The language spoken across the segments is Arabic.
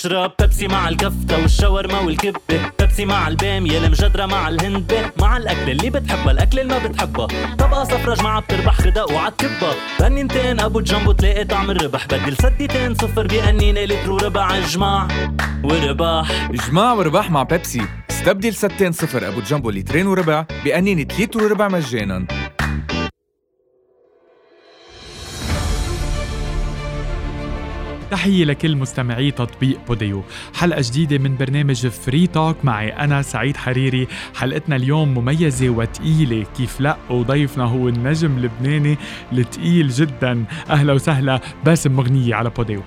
اشرب بيبسي مع الكفتة والشاورما والكبة. بيبسي مع البامية المجدرة مع الهندبة مع الأكل اللي بتحبها الأكل اللي ما بتحبها. طبقة صفرة جماعة بتربح خدق وعتكبها بنينتين أبو جنبو تلاقي طعم الربح. بدل سديتين صفر بأنينة لتر وربع. جماع ورباح. جماع ورباح مع بيبسي. استبدل ستين صفر أبو جنبو لترين وربع بأنينة لتر وربع مجانا. تحية لكل مستمعي تطبيق بوديو. حلقة جديدة من برنامج Free Talk معي أنا سعيد حريري. حلقتنا اليوم مميزة وتقيلة. كيف لا؟ وضيفنا هو النجم اللبناني التقيل جدا. أهلا وسهلا. باسم مغنية على بوديو.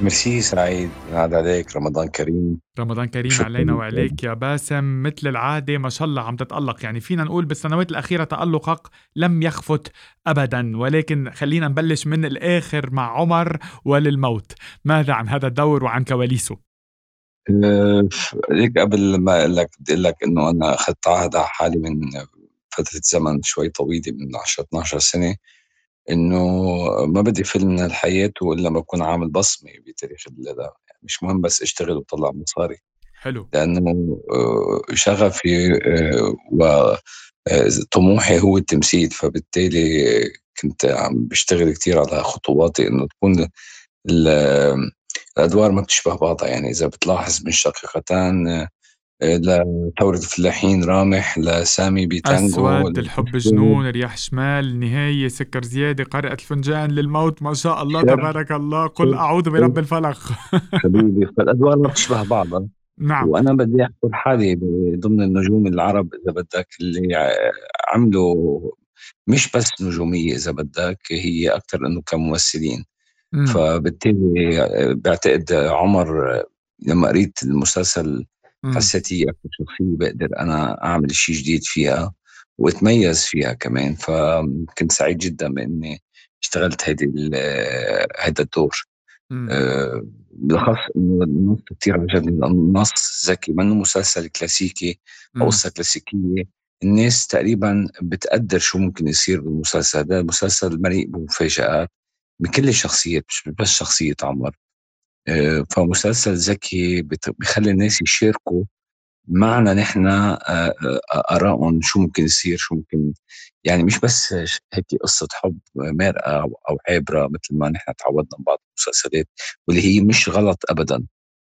ميرسي سعيد عاد عليك رمضان كريم. رمضان كريم علينا وعليك يا باسم مثل العادة ما شاء الله عم تتألق. يعني فينا نقول بالسنوات الأخيرة تألقك لم يخفت أبدا. ولكن خلينا نبلش من الآخر مع عمر وللموت. ماذا عن هذا الدور وعن كواليسه؟ ليك قبل ما أقول لك بدي أقول لك إنه أنا أخذت عهد على حالي من فترة زمن شوي طويلة من 10 12 سنة. إنه ما بدي فيلم من الحياة وإلا ما بكون عامل بصمة بتاريخ يعني مش مهم بس أشتغل وطلع مصاري. حلو. لأنه آه، شغفي آه، وطموحي آه، هو التمثيل. فبالتالي كنت عم بشتغل كتير على خطواتي إنه تكون الأدوار ما بتشبه بعضها. يعني إذا بتلاحظ من شقيقتان لثورة الفلاحين رامح لسامي بيتانجو أسود الحب جنون رياح شمال نهاية سكر زيادة قارئة الفنجان للموت ما شاء الله تبارك الله. قل أعوذ برب الفلق. حبيبي فالأدوار ما بتشبه بعضها نعم. وأنا بدي أحكي حالي ضمن النجوم العرب إذا بدك اللي عملوا مش بس نجومية إذا بدك هي أكثر إنه كممثلين. فبالتالي بعتقد عمر لما قريت المسلسل حسيت هي أكثر شخصية بقدر أنا أعمل شيء جديد فيها وأتميز فيها كمان. فكنت سعيد جدا بإني اشتغلت هيدي هيدا الدور. أه بالأخص إنه النص كثير عجبني النص ذكي منه مسلسل كلاسيكي أو قصة كلاسيكية. الناس تقريبا بتقدر شو ممكن يصير بالمسلسل هذا. المسلسل مليء بمفاجآت بكل الشخصيات مش بس شخصية عمر. آه، فمسلسل ذكي بخلي الناس يشاركوا معنا نحن آه، آه، آرائهم شو ممكن يصير شو ممكن يعني مش بس هيك قصة حب مارقة أو عابرة مثل ما نحن تعودنا ببعض المسلسلات واللي هي مش غلط أبدا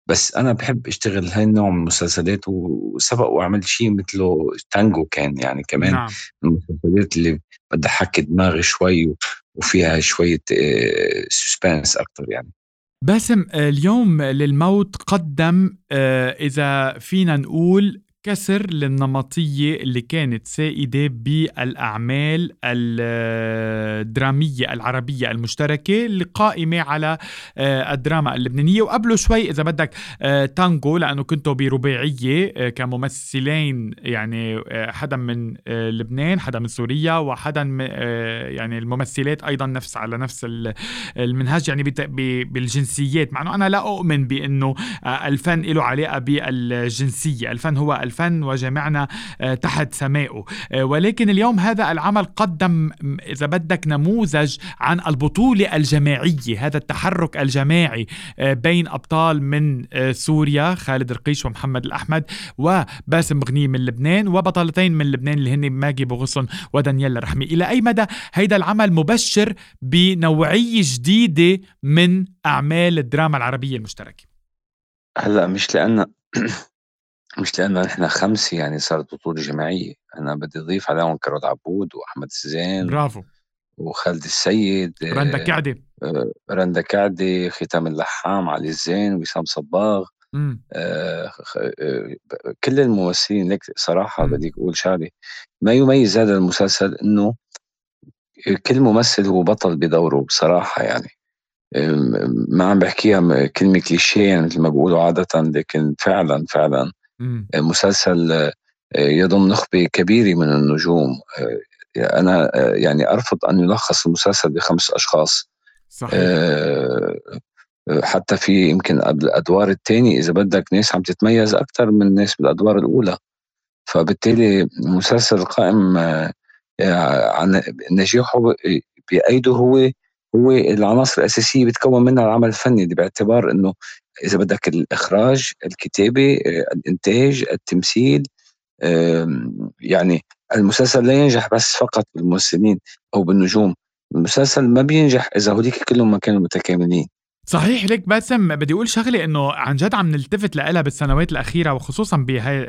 بس أنا بحب أشتغل هاي النوع من المسلسلات وسبق وعملت شيء مثله تانجو كان يعني كمان نعم. المسلسلات اللي بدها حكي دماغي شوي وفيها شوية سسبانس أكتر يعني باسم اليوم للموت قدم آه، إذا فينا نقول كسر للنمطية اللي كانت سائدة بالأعمال الدرامية العربية المشتركة اللي قائمة على آه، الدراما اللبنانية. وقبله شوي إذا بدك آه، تانجو لأنه كنتوا برباعية آه، كممثلين يعني حدا من لبنان حدا من سوريا وحدا يعني الممثلات أيضا نفس على نفس المنهج يعني بالجنسيات. مع أنه أنا لا أؤمن بأنه الفن له علاقة بالجنسية. الفن هو الفن وجمعنا آه، تحت سمائه آه، ولكن اليوم هذا العمل قدم إذا بدك نموذج عن البطولة الجماعية هذا التحرك الجماعي آه، بين أبطال من سوريا خالد رقيش ومحمد الأحمد وباسم مغني من لبنان وبطلتين من لبنان اللي هن ماجي بوغصن ودانييلا رحمي إلى أي مدى هيدا العمل مبشر بنوعية جديدة من أعمال الدراما العربية المشتركة؟ هلأ مش لأن مش لأنه نحن خمسة يعني صارت بطولة جماعية. أنا بدي أضيف عليهم كراد عبود وأحمد السزين برافو. وخالد السيد رندا آه، كعدة. آه، رندا كعدة ختام اللحام علي الزين وسام صباغ. آه كل الممثلين لك صراحة بدي أقول شغلة. ما يميز هذا المسلسل إنه كل ممثل هو بطل بدوره بصراحة يعني. ما عم بحكيها كلمة كليشيه يعني مثل ما بيقولوا عادة لكن فعلا فعلا مسلسل آه، يضم نخبة كبيرة من النجوم. آه، أنا آه، يعني أرفض أن يلخص المسلسل بخمس أشخاص. صحيح. حتى في يمكن الأدوار الثانية إذا بدك ناس عم تتميز أكثر من ناس بالأدوار الأولى. فبالتالي المسلسل قائم عن نجاحه بأيده هو هو العناصر الأساسية بتكون منها العمل الفني باعتبار إنه إذا بدك الإخراج الكتابة الإنتاج التمثيل يعني المسلسل لا ينجح بس فقط بالممثلين أو بالنجوم المسلسل ما بينجح إذا هذيك كلهم ما كانوا متكاملين. صحيح ليك باسم بدي أقول شغلة إنه عن جد عم نلتفت لها بالسنوات الأخيرة وخصوصا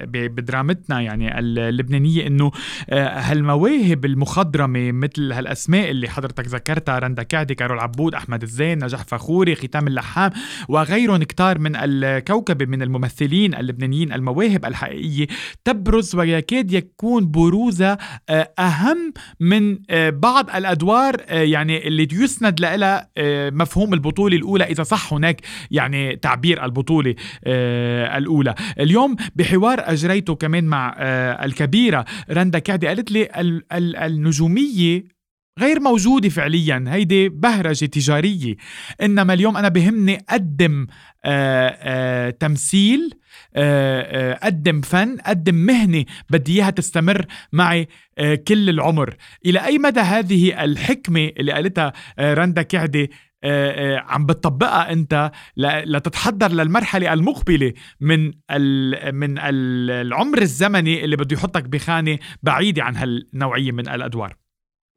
بدرامتنا يعني اللبنانية إنه آه، هالمواهب المخضرمة مثل هالأسماء اللي حضرتك ذكرتها رندا كعدي كارول عبود أحمد الزين نجاح فخوري ختام اللحام وغيرهم كتار من الكوكبة من الممثلين اللبنانيين المواهب الحقيقية. تبرز ويكاد يكون بروزها آه، أهم من آه، بعض الأدوار يعني اللي يسند لها مفهوم البطولة الأولى. إذا صح هناك يعني تعبير البطولة آه الأولى. اليوم بحوار أجريته كمان مع آه الكبيرة رندا كعدي قالت لي ال ال النجومية غير موجودة فعليا هيدي بهرجة تجارية. إنما اليوم أنا بهمني أقدم آه آه تمثيل آه، آه، قدم فن قدم مهنة بدي إياها تستمر معي كل العمر. إلى أي مدى هذه الحكمة اللي قالتها رندا كعدي عم بتطبقها انت لتتحضر للمرحلة المقبلة من من العمر الزمني اللي بده يحطك بخانة بعيدة عن هالنوعية من الأدوار.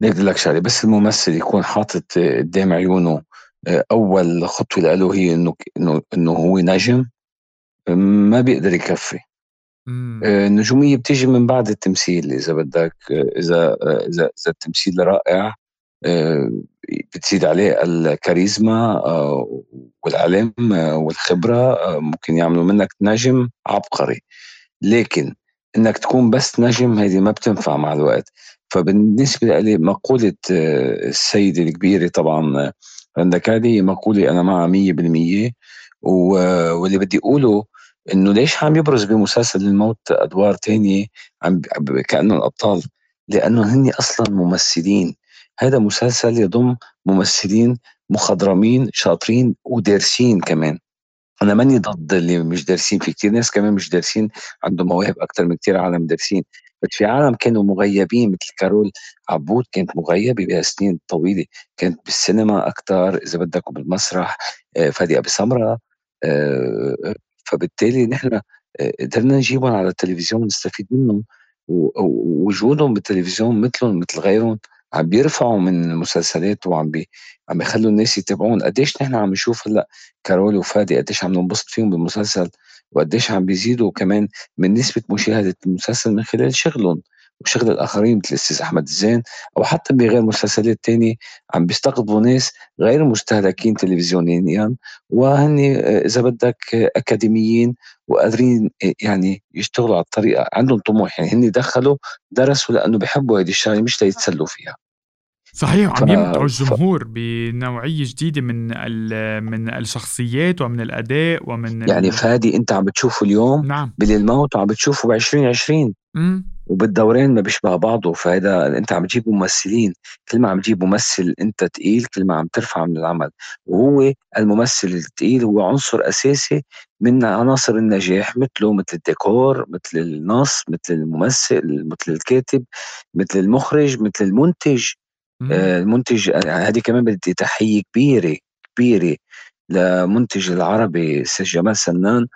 بدي لك شغلة بس الممثل يكون حاطط قدام عيونه آه، أول خطوة له هي إنه إنه إنه هو نجم ما بيقدر يكفي. النجومية بتيجي من بعد التمثيل إذا بدك إذا إذا إذا التمثيل رائع بتزيد عليه الكاريزما آه، والعلم آه، والخبرة آه، ممكن يعملوا منك نجم عبقري. لكن إنك تكون بس نجم هذه ما بتنفع مع الوقت. فبالنسبة لي مقولة السيدة الكبيرة طبعا رندا كادي مقولة أنا معها مية بالمية. واللي بدي أقوله إنه ليش عم يبرز بمسلسل الموت أدوار تانية؟ عم كأنه الأبطال. لأنه هن أصلا ممثلين. هذا مسلسل يضم ممثلين مخضرمين شاطرين ودارسين كمان. أنا ماني ضد اللي مش دارسين في كتير ناس كمان مش دارسين عندهم مواهب أكثر من كتير عالم دارسين. بس في عالم كانوا مغيبين مثل كارول عبود كانت مغيبة بسنين طويلة. كانت بالسينما أكثر إذا بدك وبالمسرح آه، فادي أبي سمرة آه، فبالتالي نحن آه، قدرنا نجيبهم على التلفزيون ونستفيد منهم ووجودهم بالتلفزيون مثلهم مثل غيرهم. عم بيرفعوا من المسلسلات وعم بي عم بيخلوا الناس يتابعون. قديش نحن عم نشوف هلأ كارول وفادي قديش عم ننبسط فيهم بالمسلسل وقديش عم بيزيدوا كمان من نسبة مشاهدة المسلسل من خلال شغلهم وشغل الآخرين مثل الأستاذ أحمد الزين أو حتى بغير مسلسلات تانية. عم بيستقطبوا ناس غير مستهلكين تلفزيونيا وهن إذا بدك أكاديميين وقادرين يعني يشتغلوا على الطريقة عندهم طموح. يعني هن دخلوا درسوا لأنه بيحبوا هذه الشغلة مش ليتسلوا فيها. صحيح وعم يمتعوا الجمهور بنوعية جديدة من من الشخصيات ومن الأداء ومن يعني فادي انت عم بتشوفه اليوم نعم. بالموت وعم بتشوفه ب 2020 امم وبالدورين ما بيشبه بعضه فهذا انت عم تجيب ممثلين كل ما عم تجيب ممثل انت تقيل كل ما عم ترفع من العمل. وهو الممثل الثقيل هو عنصر أساسي من عناصر النجاح مثله مثل الديكور مثل النص مثل الممثل مثل الكاتب مثل المخرج مثل المنتج. المنتج هذه كمان بدي تحية كبيرة كبيرة لمنتج العربي السيد جمال سنان.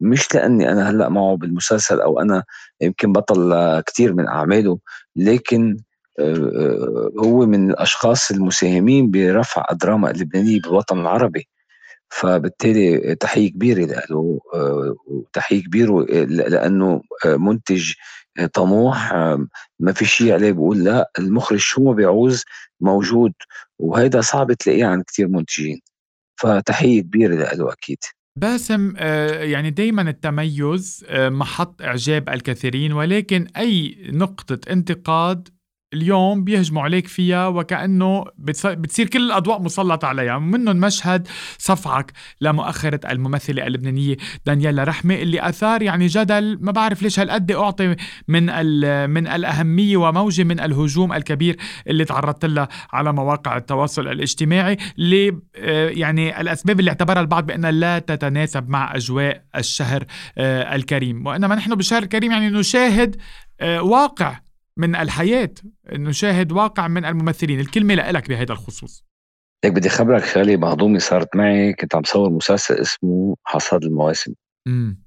مش لأني أنا هلأ معه بالمسلسل أو أنا يمكن بطل كثير من أعماله لكن آه، آه، هو من الأشخاص المساهمين برفع الدراما اللبنانية بالوطن العربي. فبالتالي تحية كبيرة له آه، وتحية كبيرة لأنه منتج طموح ما في شيء عليه بقول لا المخرج شو ما بيعوز موجود وهيدا صعب تلاقيه عن كثير منتجين. فتحية كبيرة له أكيد. باسم آه، يعني دايما التميز آه، محط إعجاب الكثيرين ولكن أي نقطة انتقاد اليوم بيهجموا عليك فيها وكأنه بتصير كل الأضواء مسلطة عليها. منهم مشهد صفعك لمؤخرة الممثلة اللبنانية دانييلا رحمة اللي أثار يعني جدل ما بعرف ليش هالقد أعطي من من الأهمية وموجة من الهجوم الكبير اللي تعرضت لها على مواقع التواصل الاجتماعي اللي آه، يعني الأسباب اللي اعتبرها البعض بأنها لا تتناسب مع أجواء الشهر آه، الكريم. وإنما نحن بالشهر الكريم يعني نشاهد آه، واقع من الحياة نشاهد واقع من الممثلين. الكلمة لك بهذا الخصوص. ليك بدي خبرك شغله مهضومه صارت معي كنت عم صور مسلسل اسمه حصاد المواسم. امم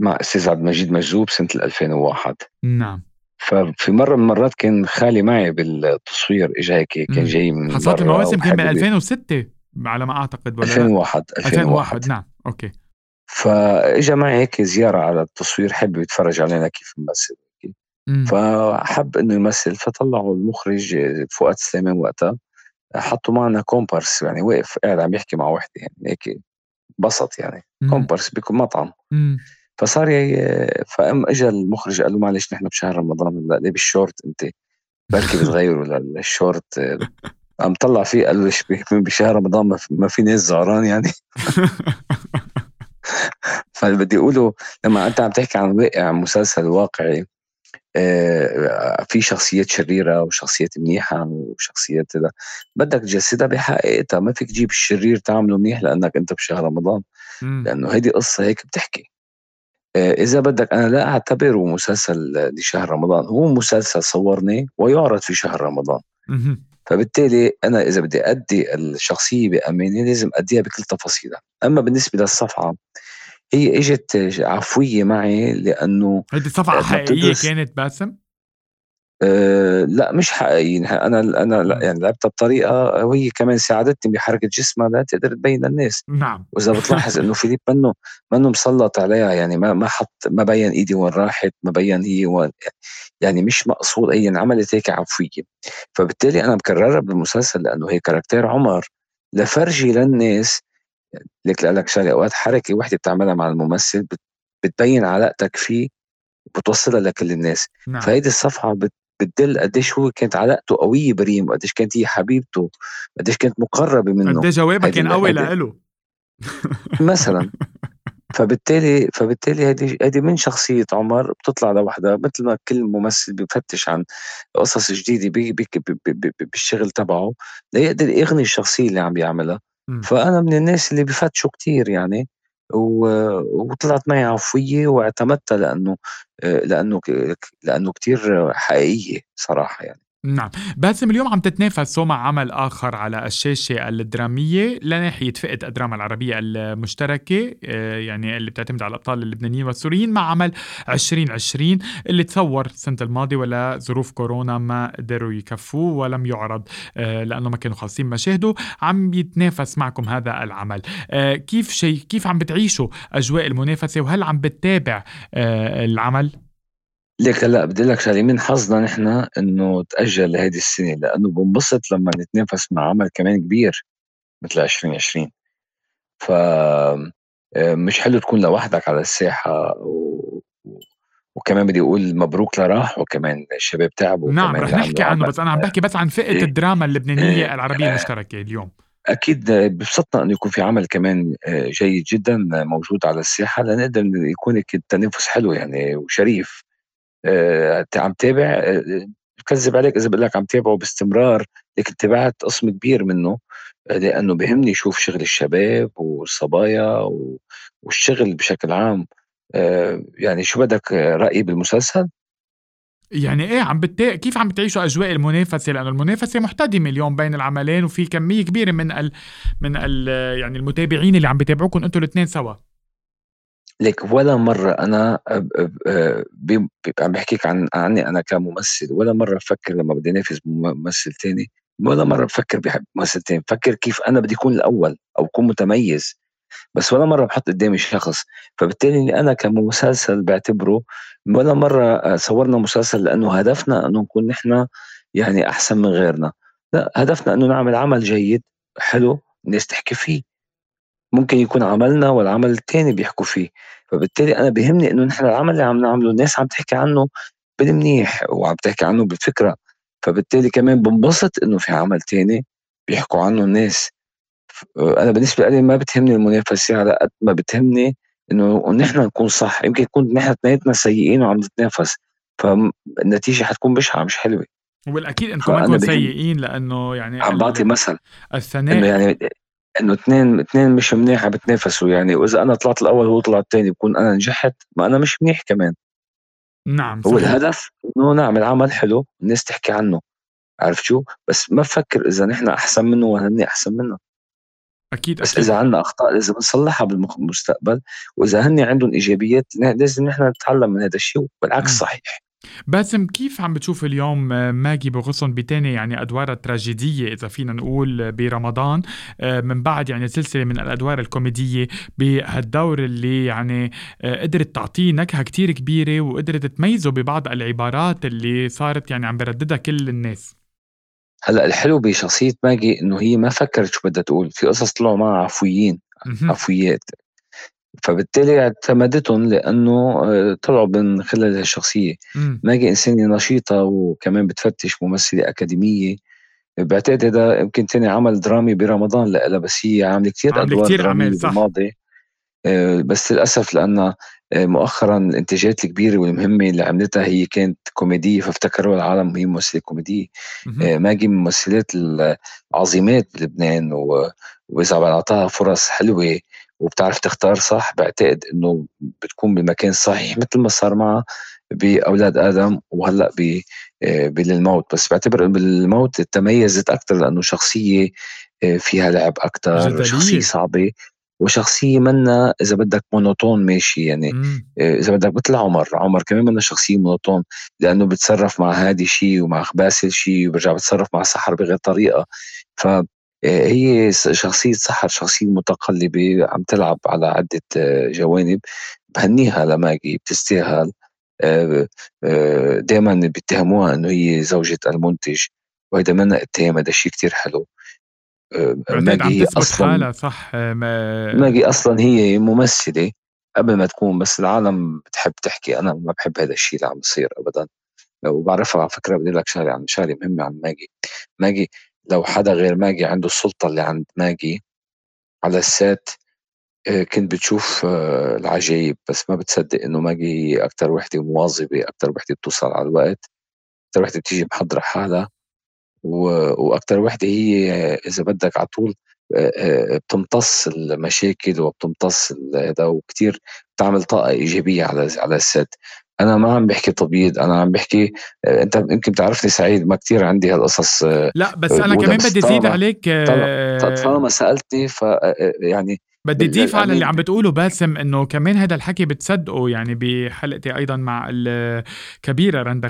مع أستاذ عبد المجيد مجذوب سنة 2001 نعم. ففي مرة من المرات كان خالي معي بالتصوير اجى هيك كان جاي من حصاد المواسم كان وحابب- 2006 على ما أعتقد ولا لا؟ 2001 2001 نعم أوكي. فاجى معي هيك زيارة على التصوير حب يتفرج علينا كيف نمثل مم. فحب إنه يمثل فطلعوا المخرج فؤاد سليمان وقتها حطوا معنا كومبارس يعني وقف قاعد عم يحكي مع وحدة يعني هيك بسط يعني مم. كومبارس بيكون مطعم. مم. فصار ي... فقام اجى المخرج قال له معلش نحن بشهر رمضان هلا ليه بالشورت أنت؟ بركي بتغيروا للشورت. قام طلع فيه قال له بشهر رمضان ما في- ناس زعران يعني. فبدي أقوله لما أنت عم تحكي عن واقع مسلسل واقعي في شخصيات شريرة وشخصيات منيحة وشخصيات كذا بدك تجسدها بحقيقتها ما فيك تجيب الشرير تعمله منيح لأنك أنت بشهر رمضان. مم. لأنه هيدي قصة هيك بتحكي. آه، إذا بدك أنا لا أعتبره مسلسل لشهر رمضان هو مسلسل صورني ويعرض في شهر رمضان. فبالتالي أنا إذا بدي أدي الشخصية بأمانة لازم أديها بكل تفاصيلها. أما بالنسبة للصفحة هي إجت عفوية معي لأنه هيدي حقيقية بتدرس- كانت باسم؟ أه لا مش حقيقيين أنا أنا لا. يعني لعبتها بطريقة وهي كمان ساعدتني بحركة جسمها لا تقدر تبين للناس نعم وإذا بتلاحظ إنه فيليب منه منه مسلط عليها يعني ما ما حط ما بين إيدي وين راحت ما بين هي وين يعني مش مقصود أي عملت هيك عفوية فبالتالي أنا بكررها بالمسلسل لأنه هي كاركتير عمر لفرجي للناس لك لك شغله اوقات حركه وحده بتعملها مع الممثل بت- بتبين علاقتك فيه وبتوصلها لكل الناس نعم. فهيدي الصفحة بت بتدل قديش هو كانت علاقته قوية بريم قديش كانت هي حبيبته قديش كانت مقربة منه. قد إيه جوابها كان قوي هيدي- لإله. مثلا. فبالتالي فبالتالي هيدي هيدي من شخصية عمر بتطلع لوحدها مثل ما كل ممثل بفتش عن قصص جديدة بي بي بي بي بي بالشغل تبعه ليقدر يغني الشخصية اللي عم بيعملها مم. فأنا من الناس اللي بفتشوا كتير يعني و- وطلعت معي عفوية واعتمدتها لأنه لأنه لأنه كتير حقيقية صراحة يعني نعم. باسم اليوم عم تتنافسوا مع عمل آخر على الشاشة الدرامية لناحية فئة الدراما العربية المشتركة آه، يعني اللي بتعتمد على الأبطال اللبنانيين والسوريين مع عمل 2020 اللي تصور السنة الماضية ولا ظروف كورونا ما قدروا يكفوه ولم يعرض آه، لأنه ما كانوا خالصين مشاهده. عم يتنافس معكم هذا العمل. آه، كيف شيء كيف عم بتعيشوا أجواء المنافسة وهل عم بتتابع العمل؟ ليك هلا بدي لك شغلة من حظنا نحن إنه تأجل لهيدي السنة لأنه بنبسط لما نتنافس مع عمل كمان كبير مثل 2020 ف آه، مش حلو تكون لوحدك على الساحة و... وكمان بدي أقول مبروك لراح وكمان الشباب تعبوا نعم رح نحكي عنه. بس أنا عم بحكي بس عن فئة إيه. الدراما اللبنانية إيه. العربية المشتركة اليوم أكيد ببسطنا إنه يكون في عمل كمان آه، جيد جدا موجود على الساحة لنقدر يكون التنافس حلو يعني وشريف آه، عم تابع آه، بكذب عليك إذا بقول لك عم تابعه باستمرار لكن تابعت قسم كبير منه آه، لأنه بهمني أشوف شغل الشباب والصبايا والشغل بشكل عام. آه، يعني شو بدك آه، رايي بالمسلسل؟ يعني إيه عم بت... كيف عم بتعيشوا أجواء المنافسة؟ لأنه المنافسة محتدمة اليوم بين العملين وفي كمية كبيرة من ال... من ال... يعني المتابعين اللي عم بيتابعوكم أنتم الاثنين سوا. لك ولا مرة أنا آه، عم بحكيك عن عني أنا كممثل ولا مرة بفكر لما بدي أنافس بممثل تاني ولا مرة بفكر بحب ممثل تاني بفكر كيف أنا بدي أكون الأول أو أكون متميز بس ولا مرة بحط قدامي شخص فبالتالي أنا كمسلسل بعتبره ولا مرة آه، صورنا مسلسل لأنه هدفنا أنه نكون نحن يعني أحسن من غيرنا لا هدفنا أنه نعمل عمل جيد حلو الناس تحكي فيه. ممكن يكون عملنا والعمل التاني بيحكوا فيه. فبالتالي أنا بيهمني إنه نحن العمل اللي عم نعمله الناس عم تحكي عنه بالمنيح وعم تحكي عنه بالفكرة. فبالتالي كمان بنبسط إنه في عمل تاني بيحكوا عنه الناس. أنا بالنسبة لي ما بتهمني المنافسة على قد ما بتهمني إنه نحن نكون صح. يمكن يكون نحن اثنيناتنا سيئين وعم نتنافس. فالنتيجة حتكون بشعه مش حلوة. والأكيد انكم ما بهم- سيئين لأنه يعني عم بعطي مثل. الثناء يعني إنه اثنين اثنين مش منيح بتنافسوا يعني وإذا أنا طلعت الأول وهو طلع الثاني بكون أنا نجحت ما أنا مش منيح كمان. نعم هو صحيح. الهدف إنه نعمل عمل حلو الناس تحكي عنه عرفت شو؟ بس ما بفكر إذا نحن أحسن منه وهن أحسن منا أكيد بس أكيد. إذا عندنا أخطاء لازم نصلحها بالمستقبل وإذا هن عندهم إيجابيات لازم نحن نتعلم من هذا الشيء والعكس صحيح. باسم كيف عم بتشوف اليوم ماجي بغصن بتاني؟ يعني أدوار التراجيدية إذا فينا نقول برمضان آه، من بعد يعني سلسلة من الأدوار الكوميدية بهالدور اللي يعني آه، قدرت تعطيه نكهة كتير كبيرة وقدرت تميزه ببعض العبارات اللي صارت يعني عم برددها كل الناس. هلأ الحلو بشخصية ماجي إنه هي ما فكرت شو بدها تقول في قصص طلعوا معها عفويين عفويات. فبالتالي اعتمدتهم لأنه آه، طلعوا من خلال الشخصية. ماجي انسانه نشيطة وكمان بتفتش ممثلة أكاديمية. بعتقد هذا يمكن تاني عمل درامي برمضان لها بس هي عاملة كثير ادوار كتير درامية بالماضي. آه، بس للأسف لأن آه، مؤخرا الإنتاجات الكبيرة والمهمة اللي عملتها هي كانت كوميدية فافتكروا العالم هي ممثلة كوميدية. ماجي من الممثلات العظيمات بلبنان وإذا بعطاها فرص حلوة وبتعرف تختار صح بعتقد إنه بتكون بالمكان الصحيح مثل ما صار معها بأولاد آدم وهلأ ب آه، بالموت. بس بعتبر بالموت تميزت أكثر لأنه شخصية آه، فيها لعب أكثر شخصيه صعبة وشخصية منا إذا بدك monotone ماشي يعني مم. آه، إذا بدك مثل عمر عمر كمان منا شخصية monotone لأنه بتصرف مع هادي شيء ومع باسل شيء وبرجع بتصرف مع سحر بغير طريقة. ف هي شخصية سحر شخصية متقلبة عم تلعب على عدة آه، جوانب. بهنيها لماجي بتستاهل. آه، آه، دائما بيتهموها إنه هي زوجة المنتج. وهذا منا اتهام هذا الشيء كثير حلو. ماجي هي أصلا حالها صح؟ ما... ماجي أصلا هي ممثلة قبل ما تكون بس العالم بتحب تحكي. أنا ما بحب هذا الشيء اللي عم يصير ابدا. وبعرفها على فكرة بدي لك شغلة عن شغلة مهمة عن ماجي. ماجي لو حدا غير ماجي عنده السلطة اللي عند ماجي على السات آه، كنت بتشوف آه، العجايب بس ما بتصدق إنه ماجي هي أكثر وحدة مواظبة أكثر وحدة بتوصل على الوقت أكثر وحدة بتيجي محضرة حالها وأكثر وحدة هي إذا بدك على طول آه، بتمتص المشاكل وبتمتص هذا وكثير بتعمل طاقة إيجابية على على السات أنا ما عم بحكي تبييض أنا عم بحكي آه، أنت يمكن تعرفني سعيد ما كتير عندي هالقصص آه، لا بس أنا كمان بدي زيد عليك طالما سألتني ف يعني بدي اضيف على اللي عم بتقوله باسم إنه كمان هذا الحكي بتصدقه يعني بحلقتي أيضا مع الكبيرة رندا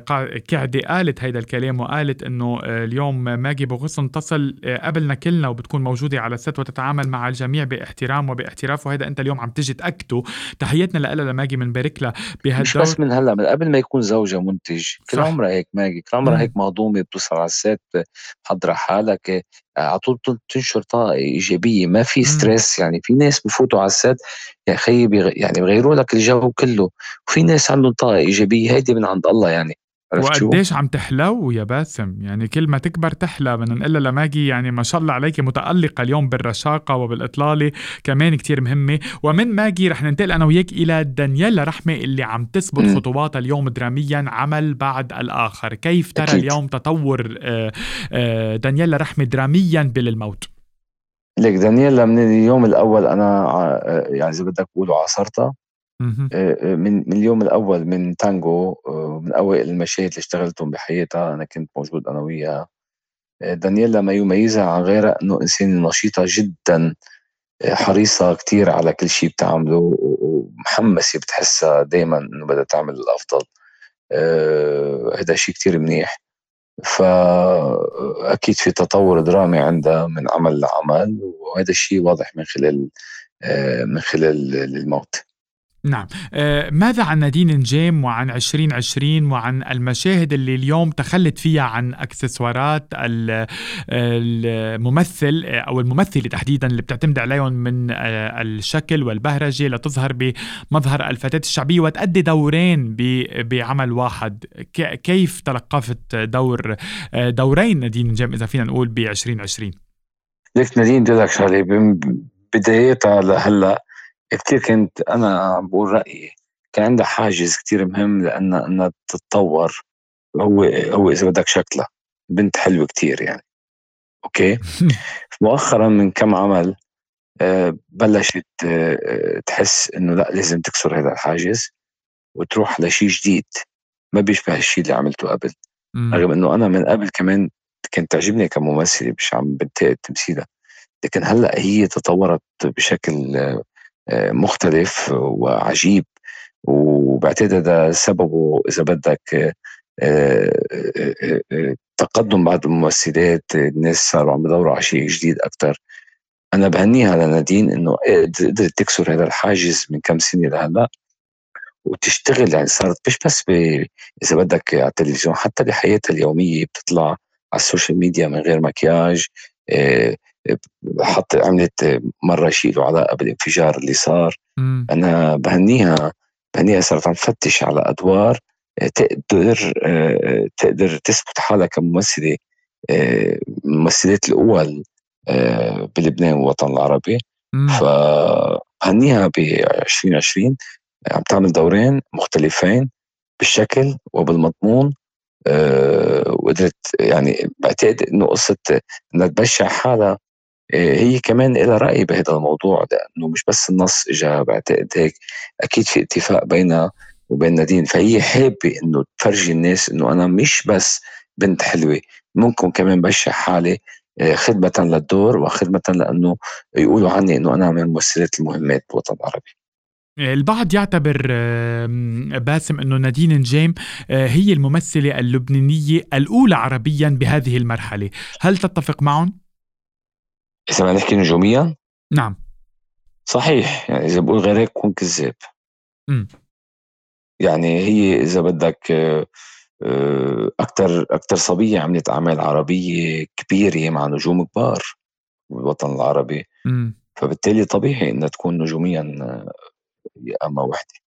كعدي قالت هذا الكلام وقالت إنه اليوم ماجي بغصن تصل قبلنا كلنا وبتكون موجودة على ال set وتتعامل مع الجميع باحترام وباحتراف وهذا أنت اليوم عم تجي تأكده. تحياتنا لها لماجي من بارك لها بهالدور. مش بس من هلأ من قبل ما يكون زوجها منتج. كل عمرها هيك ماجي كل عمرها هيك مهضومة بتوصل على ال set محضره حالك. على طول تنشر طاقة إيجابية. ما في stress يعني في ناس بفوتوا على ال set يا أخي يعني بغيروا لك الجو كله. وفي ناس عندهم طاقة إيجابية هيدي من عند الله يعني. وقديش عم تحلو يا باسم؟ يعني كل ما تكبر تحلى بدنا نقول لماجي يعني ما شاء الله عليك متألقة اليوم بالرشاقة وبالإطلالة. كمان كتير مهمة. ومن ماجي رح ننتقل أنا وياك إلى دانييلا رحمة اللي عم تثبت خطواتها اليوم دراميا عمل بعد الآخر. كيف ترى أكيد. اليوم تطور آه، آه، دانييلا رحمة دراميا بالموت؟ لك دانييلا من اليوم الأول أنا آه، يعني إذا بدك تقولوا عاصرتها آه، آه، من من اليوم الأول من تانجو آه، من أوائل المشاهد اللي اشتغلتهم بحياتها. أنا كنت موجود أنا وياها. دانييلا ما يميزها عن غيرها إنه إنسانة نشيطة جدا حريصة كتير على كل شيء بتعمله ومحمسة بتحسها دايما إنه بدها تعمل الأفضل. هذا شيء كتير منيح. فأكيد في تطور درامي عندها من عمل لعمل وهذا الشيء واضح من خلال من خلال الموت. نعم. آه ماذا عن نادين نجيم وعن 2020 وعن المشاهد اللي اليوم تخلت فيها عن أكسسوارات الممثل أو الممثلة تحديدا اللي بتعتمد عليهم من آه الشكل والبهرجة لتظهر بمظهر الفتاة الشعبية وتأدي دورين بعمل واحد. كيف تلقفت دور آه دورين نادين نجيم إذا فينا نقول ب 2020 ليك نادين بدي لك شغله بدايتها لهلأ كتير كنت أنا بقول رأيي كان عندها حاجز كتير مهم لأنها إنها تتطور. هو هو إذا بدك شكلها. بنت حلوة كتير يعني. أوكي؟ مؤخرا من كم عمل آه، بلشت آه، تحس إنه لا لازم تكسر هذا الحاجز وتروح لشيء جديد. ما بيشبه الشيء اللي عملته قبل. رغم إنه أنا من قبل كمان كانت تعجبني كممثلة مش عم بنتقد تمثيلها. لكن هلأ هي تطورت بشكل آه، مختلف وعجيب وبعتقد هذا سببه إذا بدك آه، آه، تقدم بعض الممثلات الناس صاروا عم يدوروا على شيء جديد أكثر أنا بهنيها لنادين إنه قدرت تكسر هذا الحاجز من كم سنة لهلا وتشتغل يعني صارت مش بس. إذا بدك على التلفزيون حتى بحياتها اليومية بتطلع على السوشيال ميديا من غير مكياج حط عملت مرة شيء له علاقة بالانفجار اللي صار. م. أنا بهنيها بهنيها صارت عم تفتش على أدوار آه، تقدر آه، تقدر تثبت حالها كممثلة آه، ممثلات الأول بلبنان والوطن العربي. فهنيها ب 2020 عم تعمل دورين مختلفين بالشكل وبالمضمون وقدرت يعني بعتقد إنه قصة إنها تبشع حالها هي كمان لها رأي بهذا الموضوع لأنه مش بس النص إجا بعتقد هيك أكيد في اتفاق بينها وبين نادين فهي حابة إنه تفرجي الناس إنه أنا مش بس بنت حلوة ممكن كمان بشع حالي آه، خدمة للدور وخدمة لأنه يقولوا عني إنه أنا من الممثلات المهمات بالوطن العربي. البعض يعتبر باسم إنه نادين نجيم آه، هي الممثلة اللبنانية الأولى عربيا بهذه المرحلة، هل تتفق معهم؟ إذا ما نحكي نجوميا؟ نعم. صحيح يعني إذا بقول غير هيك بكون كذاب. يعني هي إذا بدك أكثر أكثر صبية عملت أعمال عربية كبيرة مع نجوم كبار بالوطن العربي. م. فبالتالي طبيعي إنها تكون نجوميا أما وحدة.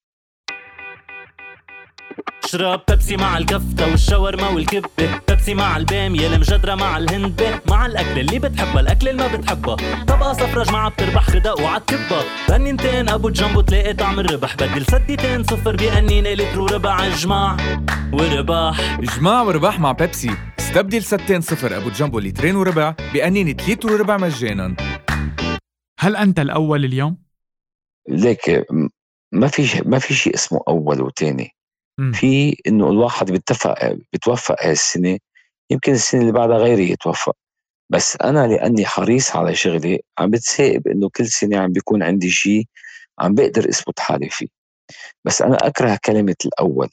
اشرب بيبسي مع الكفتة والشاورما والكبة. بيبسي مع البامية المجدرة مع الهندبة مع الأكل اللي بتحبها الأكل اللي ما بتحبها. طبقة صفرة جماعة بتربح غداء وعالكبة بنينتين أبو جنبو تلاقي طعم الربح. بدل سديتين صفر بأنينة لتر وربع جماع ورباح جماع ورباح مع بيبسي. استبدل ستين صفر أبو جنبو لترين وربع بأنينة لتر وربع مجانا. هل أنت الأول اليوم؟ ليك ما في ما في شيء اسمه أول وثاني في إنه الواحد بيتفق بتوفق هاي السنة يمكن السنة اللي بعدها غيري يتوفق. بس أنا لأني حريص على شغلي عم بتسائب إنه كل سنة عم بيكون عندي شيء عم بقدر أثبت حالي فيه. بس أنا أكره كلمة الأول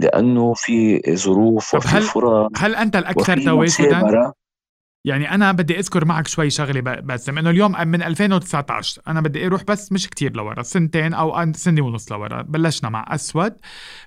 لأنه في ظروف وفي هل فرص هل أنت الأكثر تواجدا يعني أنا بدي أذكر معك شوي شغلة بس انه اليوم من 2019 أنا بدي أروح بس مش كتير لورا سنتين أو سنة ونص لورا. بلشنا مع أسود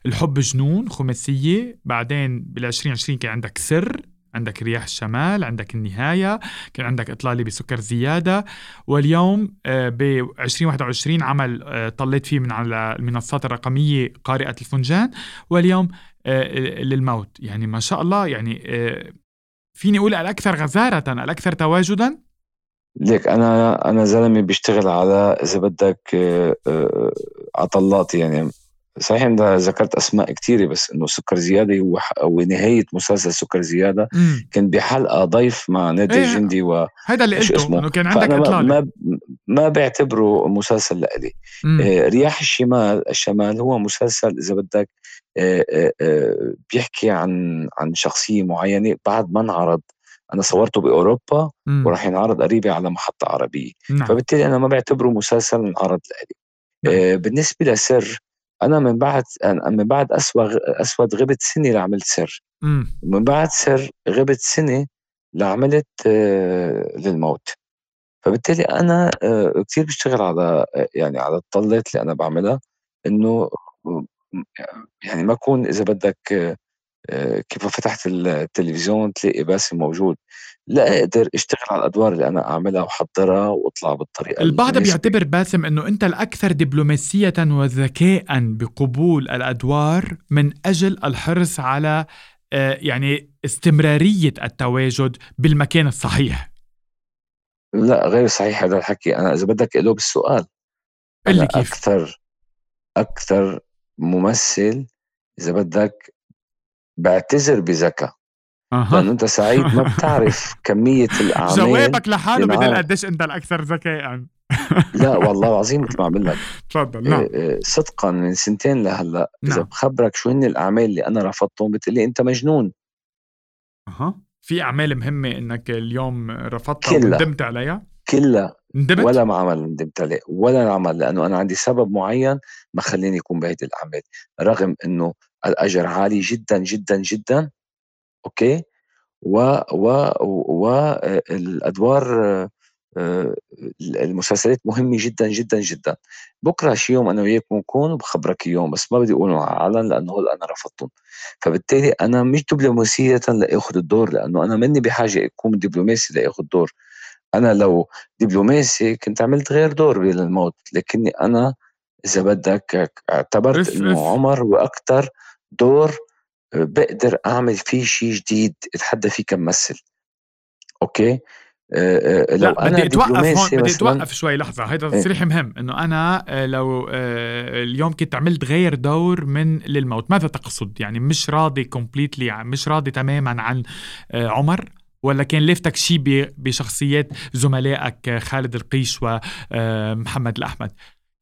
الحب جنون خماسية بعدين بال 2020 كان عندك سر عندك رياح الشمال عندك النهاية كان عندك إطلالي بسكر زيادة. واليوم آه، ب 2021 عمل آه، طليت فيه من على المنصات الرقمية قارئة الفنجان. واليوم آه، للموت. يعني ما شاء الله يعني فيني أقول الأكثر غزارة الأكثر تواجدا؟ ليك أنا أنا زلمة بيشتغل على إذا بدك آه، آه، عطلات يعني. صحيح إنت ذكرت أسماء كثيره بس إنه سكر زيادة هو ونهايه مسلسل سكر زيادة. مم. كان بحلقة ضيف مع نادي إيه الجندي و هذا اللي قلته إنه كان عندك إطلالة. ما ما بعتبره مسلسل لإلي آه رياح الشمال الشمال هو مسلسل إذا بدك آه آه بيحكي عن عن شخصية معينة بعد ما انعرض أنا صورته بأوروبا مم. وراح ينعرض قريبة على محطة عربية نعم. فبالتالي أنا ما بعتبره مسلسل انعرض لإلي نعم. بالنسبة لسر أنا من بعد من بعد اسود اسود غبت سنة لعملت سر إمم. ومن بعد سر غبت سنة لعملت للموت فبالتالي أنا آه، كثير بشتغل على يعني على الطلات اللي أنا بعملها إنه يعني ما اكون إذا بدك آه، كيف فتحت التلفزيون تلاقي باسم موجود. لا أقدر أشتغل على الأدوار اللي أنا أعملها وأحضرها وأطلع بالطريقة البعض بيعتبر باسم إنه أنت الأكثر دبلوماسية وذكاء بقبول الأدوار من أجل الحرص على آه، يعني استمرارية التواجد بالمكان الصحيح. لا غير صحيح هذا الحكي. أنا إذا بدك له بالسؤال اللي كيف؟ أكثر أكثر ممثل إذا بدك بعتذر بذكاء. أه. لأنه أنت سعيد ما بتعرف كمية الأعمال جوابك لحاله بدل قديش أنت الأكثر ذكاء. لا والله العظيم مثل ما عم لك. تفضل نعم. آه، آه، صدقا من سنتين لهلأ إذا نعم. بخبرك شو هن الأعمال اللي أنا رفضتهم بتقول لي أنت مجنون. أها. في أعمال مهمة إنك اليوم رفضتها. وندمت عليها؟ كلها. ندمت ولا ما عمل ندمت عليه. ولا عمل لأنه أنا عندي سبب معين ما خليني يكون بهيدي الأعمال. رغم إنه الأجر عالي جدا جدا جدا أوكي؟ و و والادوار آه، المسلسلات مهمة جدا جدا جدا. بكرة شي يوم أنا وياك بنكون وبخبرك اياهم بس ما بدي اقولهم على العلن لأنه هول أنا رفضتهم. فبالتالي أنا مش دبلوماسية لآخذ الدور لأنه أنا مني بحاجة أكون دبلوماسي لآخذ دور. أنا لو دبلوماسي كنت عملت غير دور بالموت لكني أنا إذا بدك اعتبرت إنه. عمر وأكثر دور بقدر أعمل فيه شيء جديد أتحدى فيه كممثل okay؟ آه، آه، لو لا أنا بدي أتوقف هون بدي أتوقف شوي لحظة. هيدا إيه. تصريح مهم إنه أنا آه، لو آه، اليوم كنت عملت غير دور من للموت. ماذا تقصد؟ يعني مش راضي completely مش راضي تماما عن آه، عمر؟ ولا كان لفتك شيء بشخصيات زملائك آه، خالد القيش ومحمد الأحمد؟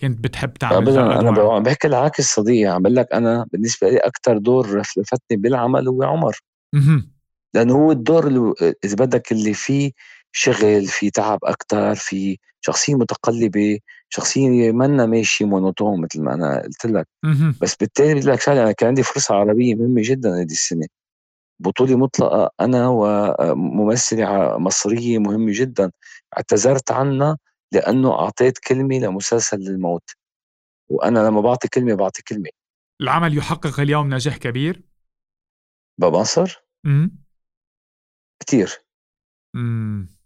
كنت بتحب تعمل أنا بحكي العكس صديقي عم بقول لك أنا بالنسبة لي أكثر دور لفتني بالعمل هو عمر. لأنه هو الدور اللي إذا بدك اللي فيه شغل في تعب أكثر في شخصية متقلبة شخصية منا ماشي مونوتون مثل ما أنا قلت لك. بس بالتالي بدي لك شغلة أنا كان عندي فرصة عربية مهمة جدا هذه السنة. بطولة مطلقة أنا وممثلة ع- مصرية مهمة جدا. اعتذرت عنها لأنه أعطيت كلمة لمسلسل للموت. وأنا لما بعطي كلمة بعطي كلمة. العمل يحقق اليوم نجاح كبير؟ بمصر؟ مم. كتير. مم.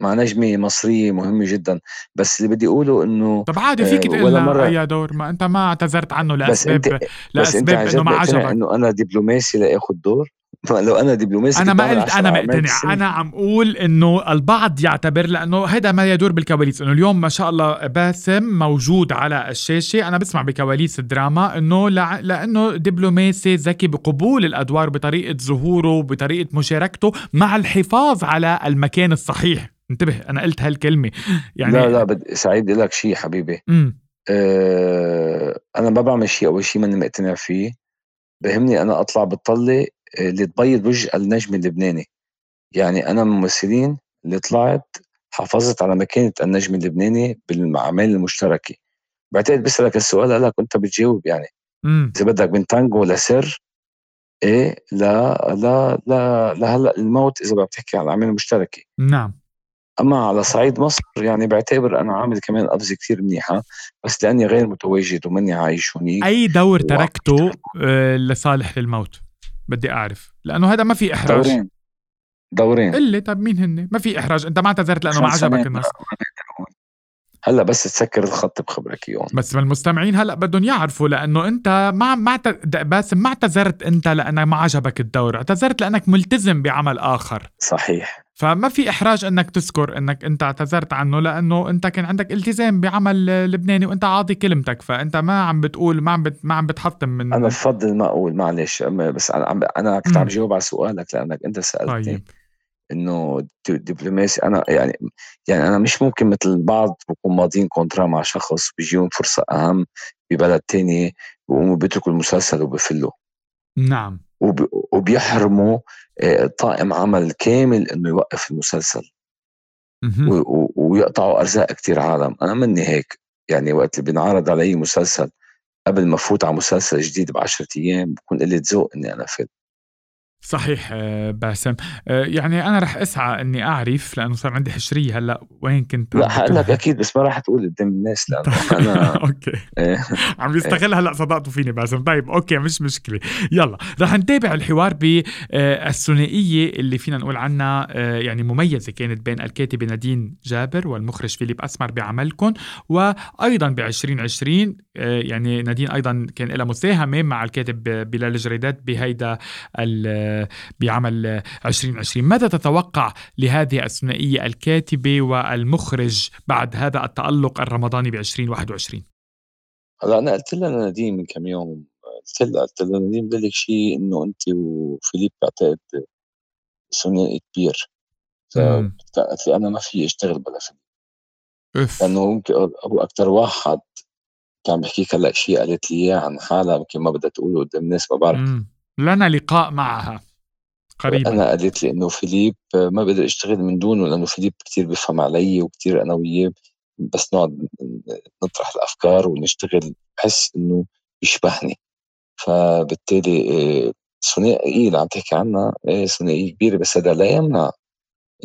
مع نجمة مصرية مهمة جدا. بس اللي بدي أقوله إنه طب عادي آه، فيك ولا تقول مرة- أي دور. ما أنت ما اعتذرت عنه بس لاسباب بس أنت لأسباب عن إنه جد ما عجبك. إنه أنا دبلوماسي لآخذ دور. لو أنا دبلوماسي أنا ما قلت أنا مقتنع. أنا عم أقول إنه البعض يعتبر لأنه هذا ما يدور بالكواليس. إنه اليوم ما شاء الله باسم موجود على الشاشة. أنا بسمع بكواليس الدراما إنه لع... لأنه دبلوماسي ذكي بقبول الأدوار بطريقة ظهوره بطريقه مشاركته مع الحفاظ على المكان الصحيح. انتبه أنا قلت هالكلمة. يعني لا لا بدي سعيد لك شيء حبيبي. امم أه أنا ما بعمل شيء أول شيء ماني مقتنع فيه. بهمني أنا أطلع بالطلة اللي تبيض وجه النجم اللبناني. يعني أنا من الممثلين اللي طلعت حافظت على مكانه النجم اللبناني بالأعمال المشتركة. بعتقد بسألك السؤال هلا كنت بتجاوب يعني. إذا بدك من تانجو لسر إيه لا لا لا لهلأ الموت إذا بدك تحكي عن الأعمال المشتركة. نعم. أما على صعيد مصر يعني بعتبر أنا عامل كمان قفزة كثير منيحة بس لأني غير متواجد وماني عايش هونيك أي دور تركته آه، لصالح للموت؟ بدي أعرف لأنه هذا ما في إحراج. دورين. دورين. قلي طب مين هن ما في إحراج. أنت ما اعتذرت لأنه ما عجبك. النص هلأ بس تسكر الخط بخبرك اياهم بس المستمعين هلأ بدهم يعرفوا لأنه أنت ما ما باسم ما اعتذرت أنت لأنك ما عجبك الدور اعتذرت لأنك ملتزم بعمل آخر. صحيح. فما في إحراج إنك تذكر إنك أنت اعتذرت عنه لأنه أنت كان عندك التزام بعمل لبناني وأنت عاطي كلمتك فأنت ما عم بتقول ما عم بت ما عم بتحطم من أنا بفضل ما أقول معلش بس أنا عم أنا كنت. عم جاوب على سؤالك لأنك أنت سألتني. طيب. إنه دبلوماسي أنا يعني يعني أنا مش ممكن مثل البعض بكون ماضيين كونترا مع شخص بيجيهم فرصة أهم ببلد تاني بيقوموا بيتركوا المسلسل وبفلوا. نعم. وبيحرموا آه، طاقم عمل كامل إنه يوقف المسلسل. ويقطعوا أرزاق كتير عالم. أنا مني هيك. يعني وقت اللي بينعرض علي مسلسل قبل ما فوت على مسلسل جديد بعشرة أيام بكون قلة ذوق إني أنا فيلم صحيح آه، باسم آه، يعني أنا رح أسعى إني أعرف لأنه صار عندي حشرية هلأ وين كنت لا حقول لك؟ أكيد بس ما راح تقول قدام الناس لأنه أنا okay إيه. عم يستغل هلأ صداقته فيني باسم طيب okay مش مشكلة يلا رح نتابع الحوار بالثنائيه اللي فينا نقول عنها آه، يعني مميزة كانت بين الكاتبه نادين جابر والمخرج فيليب أسمر بعملكم وأيضا ب 2020 آه، يعني نادين أيضا كان لها مساهمة مع الكاتب بلال جريدات بهيدا ال- بعمل 2020 ماذا تتوقع لهذه الثنائية الكاتبة والمخرج بعد هذا التألق الرمضاني ب 2021 هلا أنا قلت لها لنادين من كم يوم قلت لها قلت لها نادين بدي لك شيء إنه أنت وفيليب بعتقد ثنائي كبير. مم. قالت لي أنا ما في أشتغل بلا فيليب. اف لأنه ممكن هو أكثر واحد كان بحكيك هلا شيء قالت لي إياه عن حالها يمكن ما بدها تقوله قدام الناس ما بعرف. لنا لقاء معها قريبا. أنا قالت لي إنه فيليب ما بقدر أشتغل من دونه لأنه فيليب كثير بيفهم علي وكثير أنا وياه بس نقعد نطرح الأفكار ونشتغل بحس إنه يشبهني. فبالتالي آه، ثنائيه اللي عم تحكي عنها إيه ثنائيه كبيرة بس هذا لا يمنع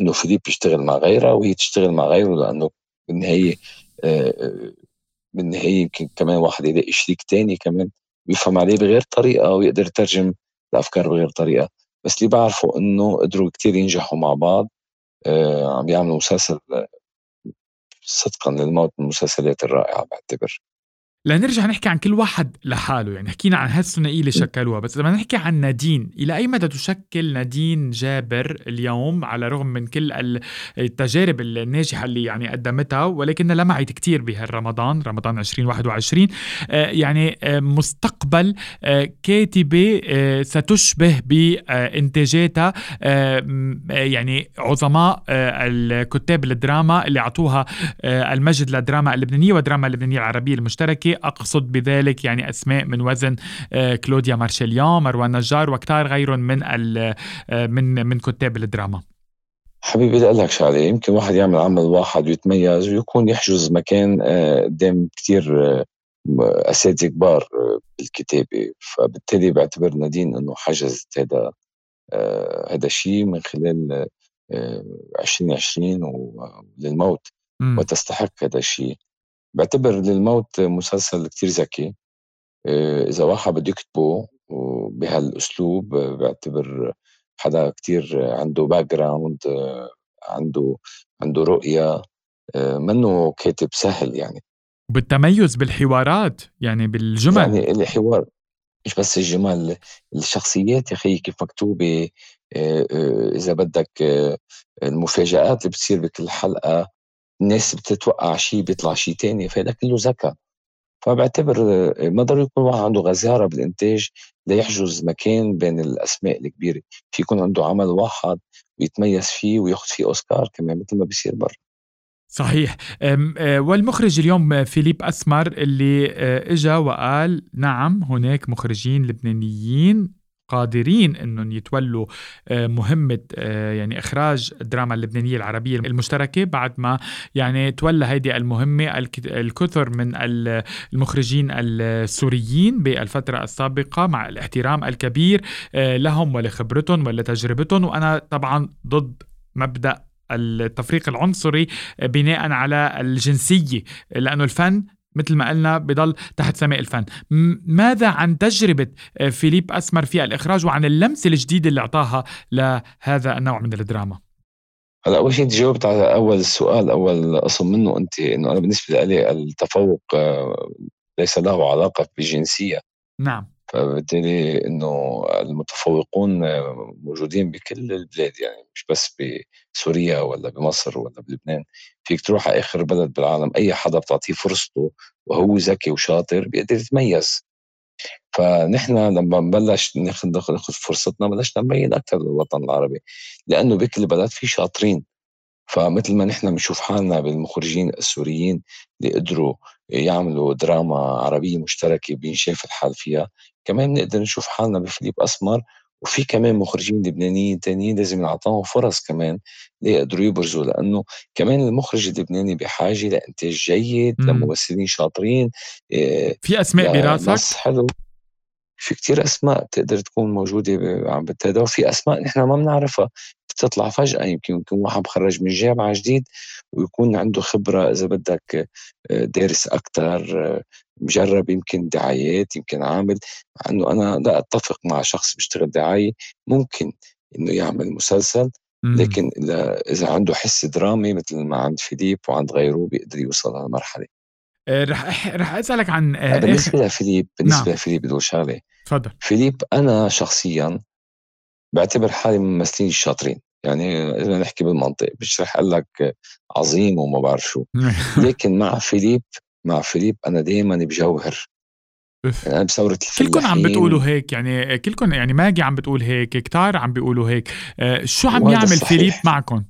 إنه فيليب يشتغل مع غيرها وهي تشتغل مع غيره لأنه بالنهاية آه، آه، بالنهايه يمكن كمان واحد يلاقي شريك تاني كمان بيفهم عليه بغير طريقة ويقدر يترجم الأفكار بغير طريقة. بس اللي بعرفه إنه قدروا كتير ينجحوا مع بعض آه عم يعملوا مسلسل صدقا للموت من المسلسلات الرائعة بعتبر. لنرجع نحكي عن كل واحد لحاله يعني حكينا عن هالثنائيه اللي شكلوها بس لما نحكي عن نادين إلى أي مدى تشكل نادين جابر اليوم على رغم من كل التجارب الناجحة اللي يعني قدمتها ولكنها لمعت كتير بهالرمضان رمضان 2021 آه يعني آه مستقبل آه كاتبة ستشبه بإنتاجاتها يعني عظماء الكتاب الدراما اللي أعطوها المجد للدراما اللبنانية والدراما اللبنانية العربية المشتركة أقصد بذلك يعني أسماء من وزن آه، كلوديا مارشليان مروان نجار وكتار غيرهم من آه، من من كتاب الدراما. حبيبي بدي لك شغلة يمكن واحد يعمل عمل واحد ويتميز ويكون يحجز مكان آه، قدام كثير أساتذة كبار بالكتابة. فبالتالي بعتبر نادين إنه حجزت هذا هذا الشيء من خلال 2020 وللموت وتستحق هذا الشيء. بعتبر للموت مسلسل كتير ذكي. آه، إذا واحد بده يكتبه بهالأسلوب بعتبر حدا كتير عنده background عنده عنده رؤية آه، منه كاتب سهل يعني. بالتميز بالحوارات يعني بالجمل. يعني الحوار مش بس الجمل الشخصيات يا أخي كيف مكتوبة آه، إذا بدك المفاجآت اللي بتصير بكل حلقة. الناس بتتوقع شيء بيطلع شيء تاني. فهذا كله ذكاء فبعتبر ما ضروري يكون واحد عنده غزارة بالإنتاج ليحجز مكان بين الأسماء الكبيرة. في يكون عنده عمل واحد ويتميز فيه وياخذ فيه أوسكار كمان مثل ما بيصير برا. صحيح. آه، والمخرج اليوم فيليب أسمر اللي آه، إجا وقال نعم هناك مخرجين لبنانيين قادرين إنهم يتولوا آه، مهمة آه، يعني إخراج الدراما اللبنانية العربية المشتركة بعد ما يعني تولى هيدي المهمة الكثر من المخرجين السوريين بالفترة السابقة مع الاحترام الكبير آه، لهم ولخبرتهم ولتجربتهم. وأنا طبعا ضد مبدأ التفريق العنصري بناء على الجنسية لأنه الفن مثل ما قلنا بضل تحت سماء الفن. ماذا عن تجربة آه، فيليب أسمر في الإخراج وعن اللمسة الجديدة اللي أعطاها لهذا النوع من الدراما؟ هلا أول شيء جاوبت على أول السؤال أول قسم منه أنت إنه أنا بالنسبة لي التفوق آه، ليس له علاقة بالجنسيه نعم. فبالتالي إنه المتفوقون موجودين بكل البلاد يعني مش بس بسوريا ولا بمصر ولا بلبنان. فيك تروح على آخر بلد بالعالم أي حدا بتعطيه فرصته وهو ذكي وشاطر بيقدر يتميز. فنحن لما ناخذ ناخذ فرصتنا بلشنا نبين أكثر للوطن العربي لأنه بكل بلد في شاطرين. فمثل ما نحن بنشوف حالنا بالمخرجين السوريين اللي قدروا يعملوا دراما عربية مشتركة بينشاف الحال فيها كمان بنقدر نشوف حالنا بفيليب أسمر وفي كمان مخرجين لبنانيين تانيين لازم نعطاهم فرص كمان ليقدروا يبرزوا لأنه كمان المخرج اللبناني بحاجة لإنتاج جيد مم. لممثلين شاطرين آه، في أسماء براسك؟ حلو في كتير أسماء تقدر تكون موجودة عم بتهدى وفي أسماء نحن ما بنعرفها بتطلع فجأة يمكن يكون واحد مخرج من جامعة جديد ويكون عنده خبرة إذا بدك آه، دارس أكثر آه، مجرب يمكن دعايات يمكن عامل مع إنه أنا لا أتفق مع شخص بيشتغل دعاية ممكن إنه يعمل مسلسل لكن إذا عنده حس درامي مثل ما عند فيليب وعند غيره بيقدر يوصل لهالمرحله آه، رح رح أسألك عن آه، بالنسبة لفيليب بالنسبة نعم. لفيليب بدو شغلة تفضل. فيليب أنا شخصيا بعتبر حالي من الممثلين الشاطرين يعني إذا نحكي بالمنطق مش رح أقول لك عظيم وما بعرف شو. لكن مع فيليب مع فيليب أنا دائما بجوهر. يعني أنا بثورة كلكم عم بتقولوا هيك يعني كلكم يعني ماجي عم بتقول هيك كتار عم بيقولوا هيك. آه شو عم يعمل فيليب معكم؟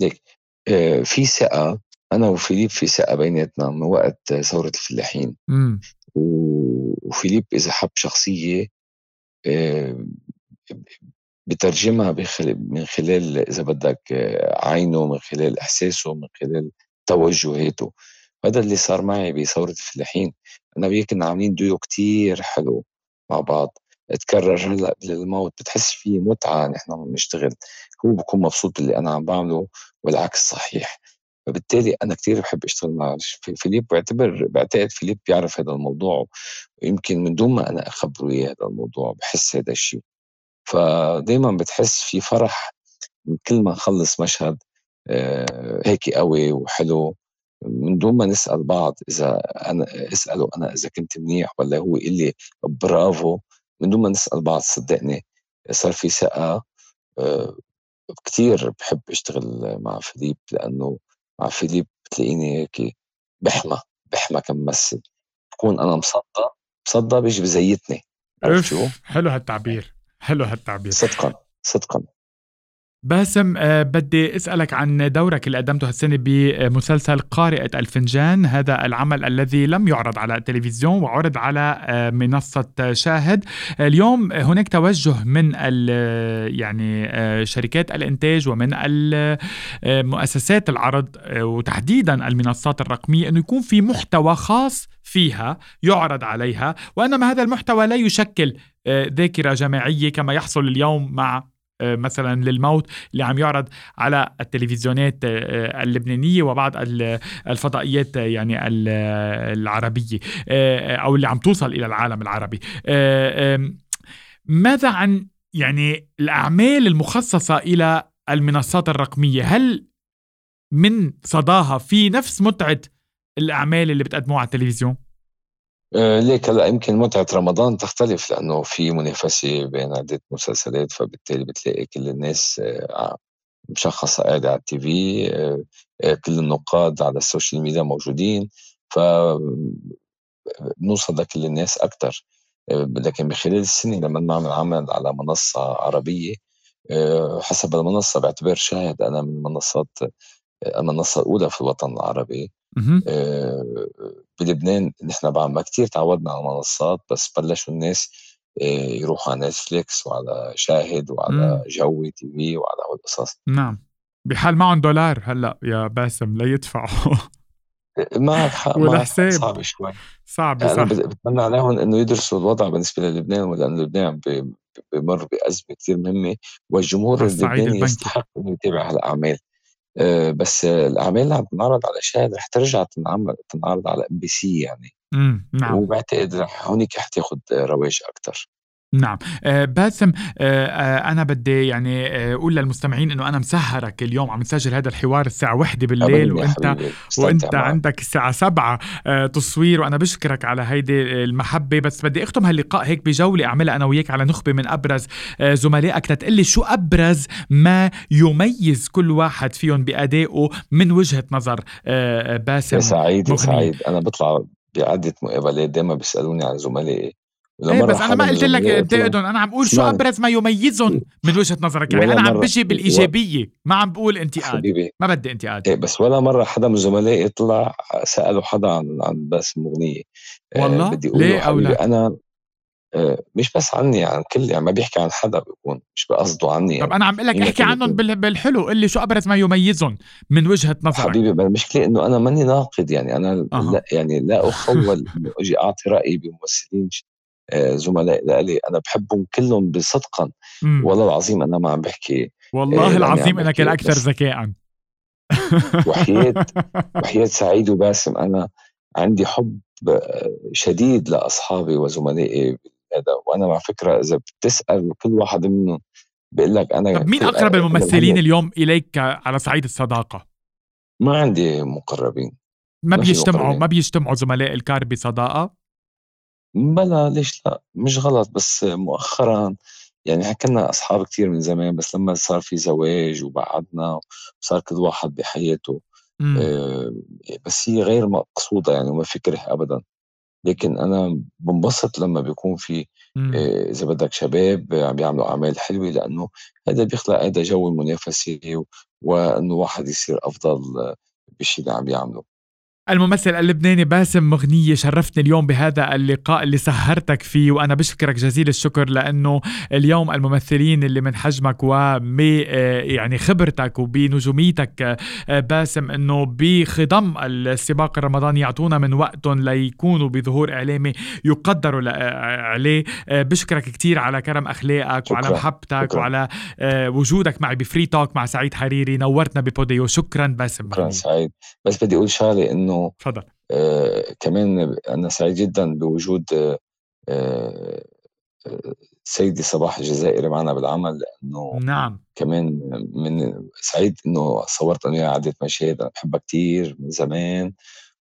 ليك آه في ثقة أنا وفيليب في ثقة بيناتنا من وقت ثورة الفلاحين. م. وفيليب إذا حب شخصية آه، بترجمها من خلال إذا بدك عينه من خلال إحساسه من خلال توجهاته. هذا اللي صار معي بثورة الفلاحين. أنا وياه كنا عاملين دويو كتير حلو مع بعض. تكرر هلا بالموت بتحس في متعة نحن عم نشتغل. هو بكون مبسوط باللي أنا عم بعمله والعكس صحيح. فبالتالي أنا كتير بحب أشتغل مع فيليب بعتبر بعتقد فيليب بيعرف هذا الموضوع. ويمكن من دون ما أنا أخبره إياه هذا الموضوع بحس هذا الشيء فدايما بتحس في فرح من كل ما نخلص مشهد آه، هيك قوي وحلو. من دون ما نسأل بعض إذا أنا اساله أنا إذا كنت منيح ولا هو يقول لي برافو. من دون ما نسأل بعض صدقني صار في ثقة. آه، كثير بحب أشتغل مع فيليب لأنه مع فيليب بتلاقيني هيك بحمى بحمى كممثل بكون أنا مصدى مصدى بيجي بزيتني. عرفت شو؟ حلو هالتعبير حلو هالتعبير. صدقا صدقا. باسم أه بدي أسألك عن دورك اللي قدمته هالسنة بمسلسل قارئة الفنجان. هذا العمل الذي لم يعرض على التلفزيون وعرض على أه منصة شاهد. اليوم هناك توجه من يعني أه شركات الإنتاج ومن مؤسسات العرض وتحديدا المنصات الرقمية إنه يكون في محتوى خاص فيها يعرض عليها. وأنما هذا المحتوى لا يشكل ذاكرة جماعية كما يحصل اليوم مع آه، مثلا للموت اللي عم يعرض على التلفزيونات آه، اللبنانية وبعض الفضائيات يعني العربية آه، أو اللي عم توصل إلى العالم العربي. ماذا عن يعني الأعمال المخصصة إلى المنصات الرقمية؟ هل من صداها في نفس متعة الأعمال اللي بتقدموها على التلفزيون؟ آه، ليك هلا يمكن متعة رمضان تختلف لأنه في منافسة بين عدة مسلسلات فبالتالي بتلاقي كل الناس آه، مشخصة قاعدة على التي في آه، كل النقاد على السوشيال ميديا موجودين ف بنوصل لكل الناس أكثر لكن بخلال السنة لما نعمل عمل على منصة عربية حسب المنصة بعتبر شاهد أنا من المنصات المنصة الأولى في الوطن العربي. آه، بلبنان نحن بعد ما كتير تعودنا على المنصات بس بلشوا الناس آه، يروحوا على نتفليكس وعلى شاهد وعلى جوي تي في وعلى هول القصص. نعم. بحال معهم دولار هلأ يا باسم ليدفعوا معك حق والحساب صعب شوي. صعب صح بتمنى عليهم إنه يدرسوا الوضع بالنسبة للبنان لأن لبنان بمر بأزمة كثير مهمة والجمهور اللبناني يستحق إنه يتابع هالأعمال. آه، بس الاعمال اللي عم تنعرض على شاهد رح ترجع تنعمل تنعرض على ام بي سي يعني. امم نعم. وبعتقد رح هونيك حتاخد رواج أكثر نعم. آه باسم آه آه أنا بدي يعني أقول للمستمعين إنه أنا مسهرك اليوم عم نسجل هذا الحوار الساعة وحدة بالليل وأنت وأنت معك. عندك الساعة سبعة تصوير وأنا بشكرك على هيدي المحبة. بس بدي أختم هاللقاء هيك بجولة أعملها أنا وياك على نخبة من أبرز زملائك لتقلي شو أبرز ما يميز كل واحد فيهم بأدائه من وجهة نظر باسم سعيد سعيد. أنا بطلع بعدة مقابلات دايما بيسألوني عن زملائي. إيه بس أنا ما قلت لك انتقدهم أنا عم بقول شو ابرز ما يميزهم من وجهة نظرك. يعني أنا عم بجي بالإيجابية. ما عم بقول انتقاد. ما بدي انتقاد. إيه بس ولا مرة حدا من زملائي طلع سالوا حدا عن عن باسم مغنية. آه، والله؟ بدي أقول ليه أو لا؟ أنا آه، مش بس عني عن كل يعني ما بيحكي عن حدا بيكون مش بقصده عني يعني. طب أنا عم بقول لك احكي عنهم بالحلو. قل لي شو ابرز ما يميزهم من وجهة نظرك؟ حبيبي المشكلة إنه أنا ماني ناقد يعني. أنا أه. لا يعني لا أخول انه أجي أعطي رايي بممثلين زملاء لي أنا بحبهم كلهم بصدقا. والله العظيم أنا ما عم بحكي والله آه، العظيم انك الاكثر ذكاء وحياة وحياة سعيد وباسم. أنا عندي حب آه، شديد لأصحابي وزملائي هذا. وأنا مع فكرة إذا بتسأل كل واحد منهم بيقول لك أنا طب مين أقرب الممثلين اليوم إليك على صعيد الصداقة؟ ما عندي مقربين ما بيجتمعوا ما بيجتمعوا زملاء الكار بصداقة؟ بلا ليش لأ، مش غلط بس مؤخرًا يعني كنّا أصحاب كتير من زمان بس لمّا صار في زواج وبعدنا وصار كل واحد بحياته آه بس هي غير مقصودة يعني وما في كره أبدًا، لكن أنا بنبسط لمّا بيكون في آه إذا بدك شباب عم بيعملوا أعمال حلوة لإنه هذا بيخلق هيدا جو المنافسة وإنه واحد يصير أفضل بالشي اللي عم بيعمله. الممثل اللبناني باسم مغنية شرفتني اليوم بهذا اللقاء اللي سهرتك فيه وأنا بشكرك جزيل الشكر لأنه اليوم الممثلين اللي من حجمك ومي آه، يعني خبرتك وبنجوميتك آه، باسم أنه بخضم السباق الرمضاني يعطونا من وقتهم ليكونوا بظهور إعلامي يقدروا آه، عليه بشكرك كتير على كرم أخلاقك شكرا. وعلى محبتك شكرا. وعلى وجودك معي بفري توك مع سعيد حريري نورتنا ببوديو شكرا باسم شكرا سعيد بس بدي أقول شغلة إنه إنه تفضل. آه كمان أنا سعيد جدا بوجود آه آه سيدي صباح الجزائري معنا بالعمل لأنه نعم. كمان من سعيد إنه صورت أنا عده مشاهد أنا بحبها كثير من زمان.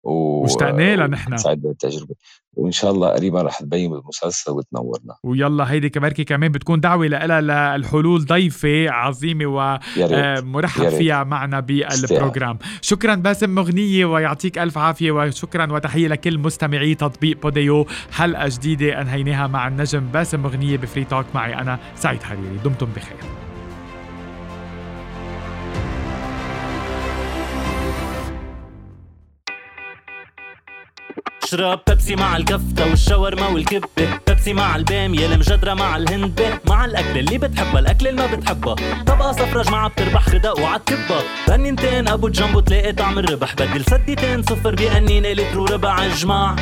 واشتقنا لها نحن. سعيد بالتجربه وإن شاء الله قريبا رح تبين بالمسلسل وتنورنا. ويلا هيدي كبركي كمان بتكون دعوة لها للحلول ضيفة عظيمة ومرحب آه، فيها معنا بال program. شكرا باسم مغنية ويعطيك ألف عافية وشكرا وتحية لكل مستمعي تطبيق بوديو. حلقة جديدة أنهيناها مع النجم باسم مغنية بفري توك معي أنا سعيد حريري. دمتم بخير. اشرب بيبسي مع الكفتة والشاورما والكبة. بيبسي مع البامية المجدرة مع الهندبة مع الأكل اللي بتحبها الأكل اللي ما بتحبها. طبقة صفرة معها بتربح خدق وعالكبة بنينتين أبو جنبو تلاقي طعم الربح. بدل سديتين صفر بأنينة لتر وربع. إجماع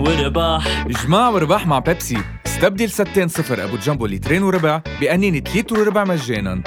ورباح. إجماع ورباح مع بيبسي. استبدل ستين صفر أبو جنبو لترين وربع بأنينة لتر وربع مجانا.